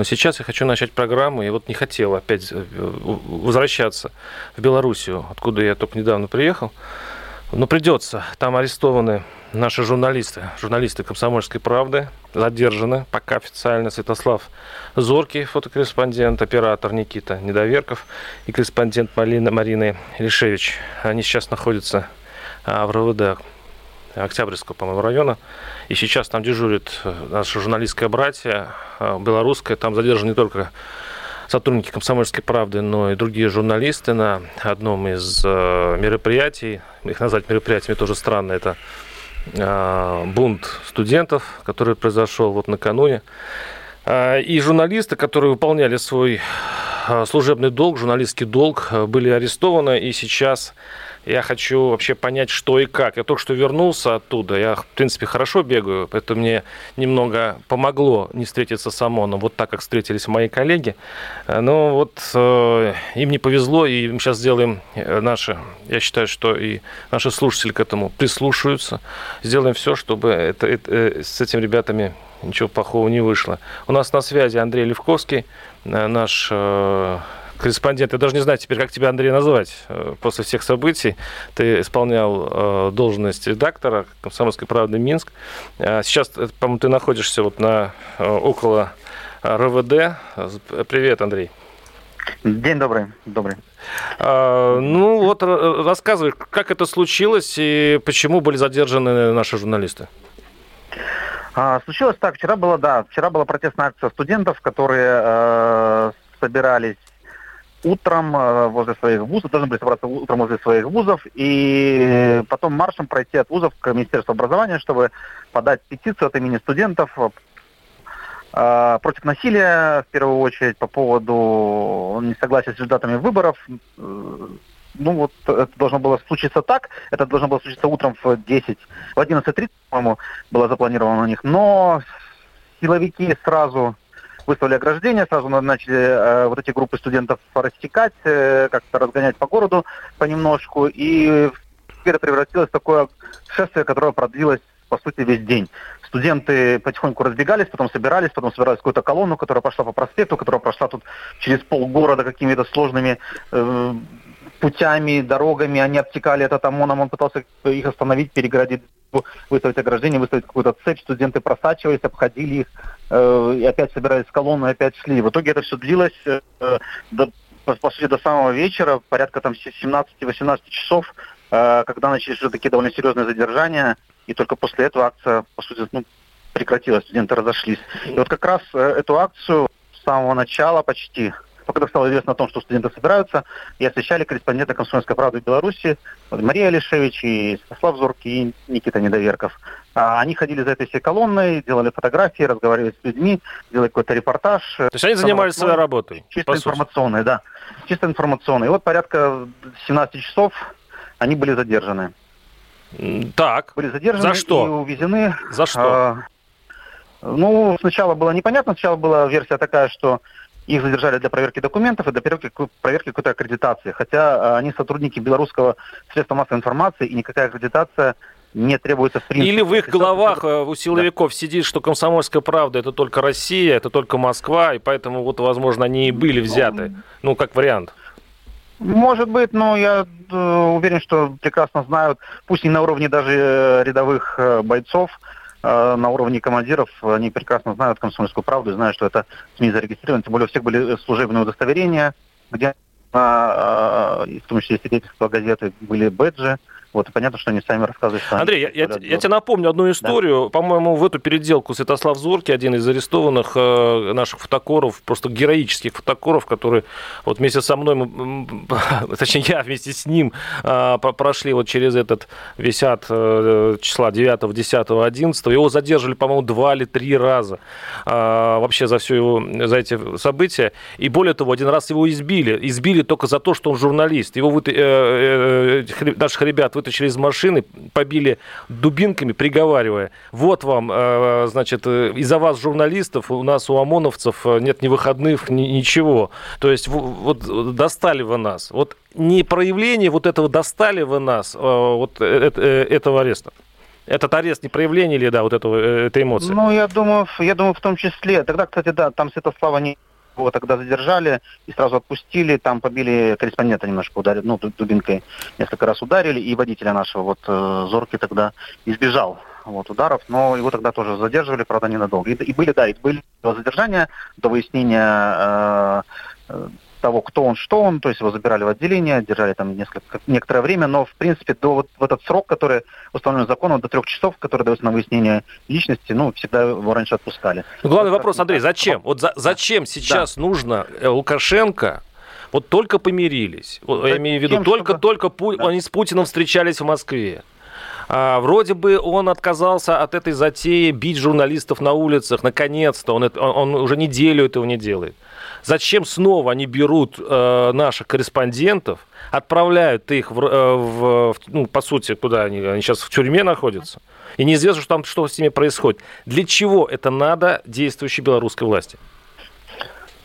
Но сейчас я хочу начать программу, и вот не хотел опять э, возвращаться в Белоруссию, откуда я только недавно приехал. Но придется. Там арестованы наши журналисты, журналисты «Комсомольской правды», задержаны пока официально Святослав Зоркий, фотокорреспондент, оператор Никита Недоверков и корреспондент Марина, Марина Илишевич. Они сейчас находятся а, в РВД Октябрьского, по-моему, района. И сейчас там дежурит э, наша журналистская братья, э, белорусская. Там задержаны не только сотрудники «Комсомольской правды», но и другие журналисты на одном из э, мероприятий. Их назвать мероприятиями тоже странно. Это бунт студентов, который произошел вот накануне. И журналисты, которые выполняли свой служебный долг, журналистский долг, были арестованы. И сейчас я хочу вообще понять, что и как. Я только что вернулся оттуда. Я, в принципе, хорошо бегаю, поэтому мне немного помогло не встретиться с ОМОНом, вот так, как встретились мои коллеги. Но вот э, им не повезло, и мы сейчас сделаем э, наши, я считаю, что и наши слушатели к этому прислушаются. Сделаем все, чтобы это, это, э, с этими ребятами ничего плохого не вышло. У нас на связи Андрей Левковский, э, наш э, корреспондент. Я даже не знаю теперь, как тебя, Андрей, назвать. Э, после всех событий ты исполнял э, должность редактора «Комсомольской правды» Минск. А сейчас, э, по-моему, ты находишься вот на около РВД. Привет, Андрей. День добрый, добрый. А, ну вот рассказывай, как это случилось и почему были задержаны наши журналисты? А, случилось так, вчера была, да, вчера была протестная акция студентов, которые э, собирались утром э, возле своих вузов, должны были собраться утром возле своих вузов и потом маршем пройти от вузов к Министерству образования, чтобы подать петицию от имени студентов э, против насилия, в первую очередь, по поводу несогласия с результатами выборов. Э, ну вот это должно было случиться так, это должно было случиться утром в 10, в 11.30, по-моему, было запланировано у них, но силовики сразу выставили ограждение, сразу начали э, вот эти группы студентов рассекать, э, как-то разгонять по городу понемножку, и это превратилось в такое шествие, которое продлилось по сути, весь день. Студенты потихоньку разбегались, потом собирались, потом собирались какую-то колонну, которая пошла по проспекту, которая прошла тут через полгорода какими-то сложными э, путями, дорогами. Они обтекали этот ОМОНом, он пытался их остановить, перегородить, выставить ограждение, выставить какую-то цепь. Студенты просачивались, обходили их, э, и опять собирались в колонну, и опять шли. В итоге это все длилось э, до, по, сути, до самого вечера, порядка там 17-18 часов, э, когда начались уже такие довольно серьезные задержания. И только после этого акция, по сути, ну, прекратилась, студенты разошлись. И вот как раз э, эту акцию с самого начала почти, когда стало известно о том, что студенты собираются, и освещали корреспонденты «Комсомольской правды» Беларуси Мария Алишевич и Святослав Зоркий и Никита Недоверков. А они ходили за этой всей колонной, делали фотографии, разговаривали с людьми, делали какой-то репортаж. То есть они занимались своей работой? Чисто информационной, да. Чисто информационной. И вот порядка 17 часов они были задержаны. Так. Были задержаны За что? и увезены. За что? А, ну, сначала было непонятно. Сначала была версия такая, что их задержали для проверки документов и для проверки, проверки какой-то аккредитации. Хотя а, они сотрудники белорусского средства массовой информации, и никакая аккредитация не требуется в принципе. Или в их головах э, у силовиков да. сидит, что комсомольская правда это только Россия, это только Москва, и поэтому вот, возможно, они и были взяты. Ну, как вариант. Может быть, но я э, уверен, что прекрасно знают, пусть не на уровне даже э, рядовых бойцов, на уровне командиров, они прекрасно знают комсомольскую правду, знают, что это СМИ зарегистрировано. Тем более у всех были служебные удостоверения, где, э, в том числе свидетельства газеты, были бэджи Вот, и понятно, что они сами рассказывают, что Андрей, я, я, я тебе напомню одну историю. Да. По-моему, в эту переделку Святослав Зорки, один из арестованных э, наших фотокоров, просто героических фотокоров, который вот вместе со мной, мы, точнее, я вместе с ним э, прошли вот через этот весь ад э, числа 9, 10, 11. Его задерживали, по-моему, два или три раза э, вообще за все его, за эти события. И более того, один раз его избили. Избили только за то, что он журналист. Его вы, э, э, наших ребят вытащили из машины, побили дубинками, приговаривая, вот вам, э, значит, э, из-за вас, журналистов, у нас, у ОМОНовцев э, нет ни выходных, ни, ничего. То есть вот достали вы нас. Вот не проявление вот этого достали вы нас, вот этого ареста. Этот арест не проявление ли, да, вот этого, этой эмоции? Ну, я думаю, я думаю, в том числе. Тогда, кстати, да, там Святослава не его тогда задержали и сразу отпустили, там побили корреспондента немножко ударили, ну, дубинкой. Несколько раз ударили, и водителя нашего, вот, э, Зорки тогда избежал вот, ударов, но его тогда тоже задерживали, правда, ненадолго. И, и были, да, и были задержания до выяснения э, э того, кто он, что он, то есть его забирали в отделение, держали там несколько, некоторое время, но, в принципе, до вот в этот срок, который установлен законом, до трех часов, который дается на выяснение личности, ну, всегда его раньше отпускали. Ну, главный вот, вопрос, Андрей, зачем? Вот за, зачем сейчас да. нужно э, Лукашенко вот только помирились. Вот, я имею в виду, только, чтобы... только Пу... да. они с Путиным встречались в Москве. А, вроде бы он отказался от этой затеи бить журналистов на улицах. Наконец-то. Он, он, уже неделю этого не делает. Зачем снова они берут э, наших корреспондентов, отправляют их, в, э, в, ну, по сути, куда они? Они сейчас в тюрьме находятся. И неизвестно, что там что с ними происходит. Для чего это надо действующей белорусской власти?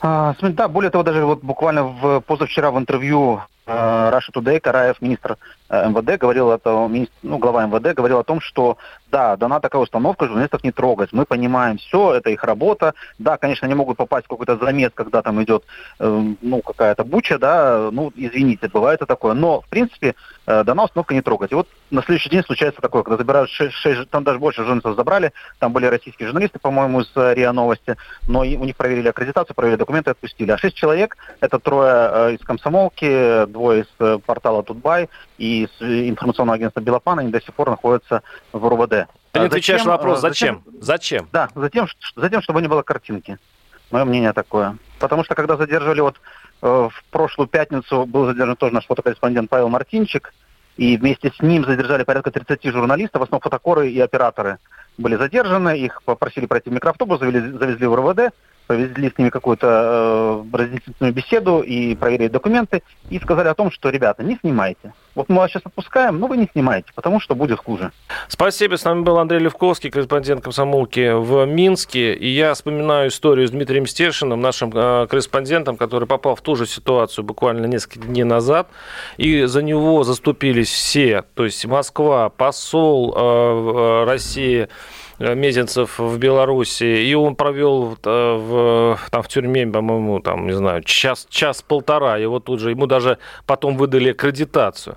А, да, более того, даже вот буквально в, позавчера в интервью Russia Today Караев, министр э, МВД, говорил это, ну, глава МВД говорил о том, что да, дана такая установка, журналистов не трогать. Мы понимаем все, это их работа. Да, конечно, они могут попасть в какой-то замес, когда там идет, э, ну, какая-то буча, да, ну, извините, бывает и такое. Но, в принципе, э, дана установка не трогать. И вот на следующий день случается такое, когда забирают 6, 6 там даже больше журналистов забрали, там были российские журналисты, по-моему, из э, РИА Новости, но у них проверили аккредитацию, проверили документы, отпустили. А 6 человек, это трое э, из комсомолки, двое из э, портала Тутбай и из э, информационного агентства Белопан, они до сих пор находятся в РУВД. Ты не отвечаешь на вопрос, зачем? Зачем? Да, затем, затем, чтобы не было картинки. Мое мнение такое. Потому что когда задерживали, вот э, в прошлую пятницу был задержан тоже наш фотокорреспондент Павел Мартинчик, и вместе с ним задержали порядка 30 журналистов, в основном фотокоры и операторы были задержаны, их попросили пройти в микроавтобус, завезли, завезли в РВД, провели с ними какую-то э, разъяснительную беседу и проверили документы, и сказали о том, что, ребята, не снимайте. Вот мы вас сейчас отпускаем, но вы не снимаете, потому что будет хуже. Спасибо. С нами был Андрей Левковский, корреспондент комсомолки в Минске. И я вспоминаю историю с Дмитрием Стешиным, нашим э, корреспондентом, который попал в ту же ситуацию буквально несколько дней назад. И за него заступились все. То есть Москва, посол э, России, Э, Мезенцев в Беларуси, и он провел э, в, там, в тюрьме, по-моему, там, не знаю, час, час-полтора, его тут же, ему даже потом выдали аккредитацию.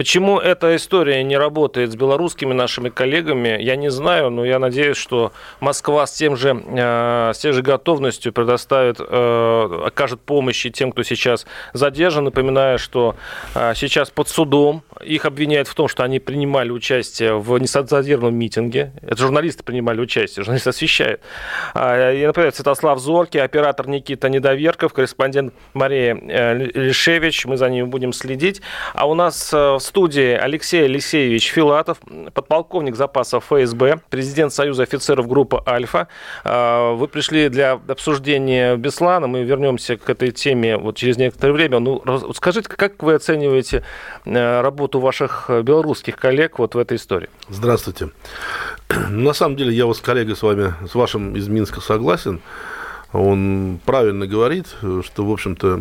Почему эта история не работает с белорусскими нашими коллегами, я не знаю, но я надеюсь, что Москва с, тем же, э, с тем же готовностью предоставит, э, окажет помощь тем, кто сейчас задержан. Напоминаю, что э, сейчас под судом их обвиняют в том, что они принимали участие в несанкционированном митинге. Это журналисты принимали участие, журналисты освещают. Я напоминаю, Святослав Зорки, оператор Никита Недоверков, корреспондент Мария Лишевич. Мы за ними будем следить. А у нас в студии Алексей Алексеевич Филатов, подполковник запаса ФСБ, президент Союза офицеров группы «Альфа». А, вы пришли для обсуждения Беслана, мы вернемся к этой теме вот через некоторое время. Ну, скажите, как вы оцениваете э, работу ваших белорусских коллег вот в этой истории? Здравствуйте. На самом деле я вот с коллегой с вами, с вашим из Минска согласен он правильно говорит, что, в общем-то,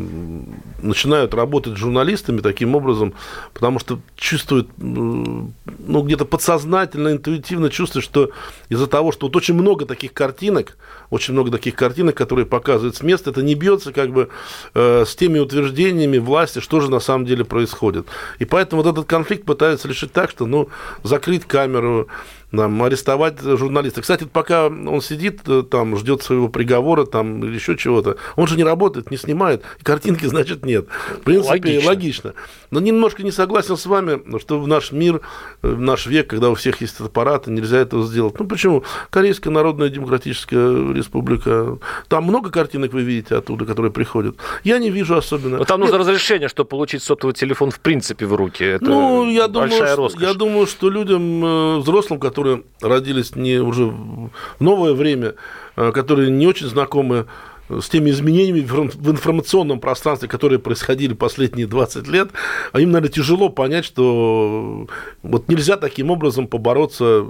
начинают работать журналистами таким образом, потому что чувствуют, ну, где-то подсознательно, интуитивно чувствуют, что из-за того, что вот очень много таких картинок, очень много таких картинок, которые показывают с места, это не бьется как бы э, с теми утверждениями власти, что же на самом деле происходит. И поэтому вот этот конфликт пытаются решить так, что, ну, закрыть камеру, нам арестовать журналиста. Кстати, пока он сидит э, там, ждет своего приговора там, или еще чего-то, он же не работает, не снимает, и картинки, значит, нет. В принципе, логично. логично. Но немножко не согласен с вами, что в наш мир, э, в наш век, когда у всех есть аппараты, нельзя этого сделать. Ну, почему? Корейская Народная Демократическая Республика, там много картинок вы видите оттуда, которые приходят. Я не вижу особенно. Но там нужно Нет. разрешение, чтобы получить сотовый телефон в принципе в руки. Это ну, я думаю, что, я думаю, что людям, э, взрослым, которые родились не уже в новое время, э, которые не очень знакомы с теми изменениями в информационном пространстве, которые происходили последние 20 лет, а им, наверное, тяжело понять, что вот нельзя таким образом побороться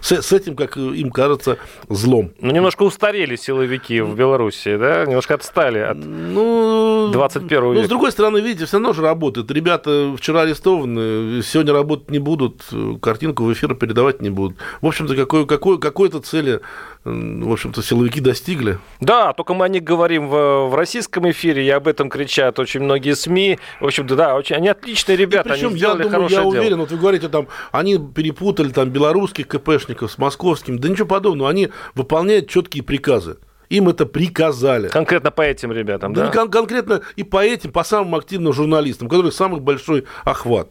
с, с этим, как им кажется, злом. Ну, немножко устарели силовики в Беларуси, да? Немножко отстали от ну, 21 века. Ну, с другой стороны, видите, все равно же работает. Ребята вчера арестованы, сегодня работать не будут, картинку в эфир передавать не будут. В общем-то, какой, какой, какой-то цели в общем-то, силовики достигли. Да, только мы о них говорим в, в российском эфире, и об этом кричат очень многие СМИ. В общем-то, да, очень, они отличные ребята, и причем, они сделали я думаю, я уверен, дело. вот вы говорите, там, они перепутали там белорусских КПшников с московскими, да ничего подобного, они выполняют четкие приказы. Им это приказали. Конкретно по этим ребятам, да? да? Кон- конкретно и по этим, по самым активным журналистам, у которых самый большой охват.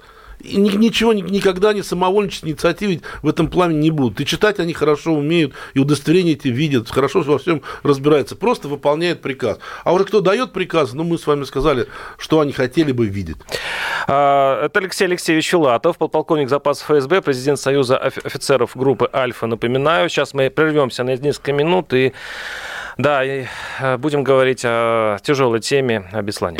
Ничего никогда не самовольничать, инициативить в этом плане не будут. И читать они хорошо умеют, и удостоверения эти видят, хорошо во всем разбираются. Просто выполняют приказ. А уже кто дает приказ, ну, мы с вами сказали, что они хотели бы видеть. А, это Алексей Алексеевич Филатов, подполковник запасов ФСБ, президент Союза офицеров группы «Альфа». Напоминаю, сейчас мы прервемся на несколько минут и да, и э, будем говорить о тяжелой теме, о Беслане.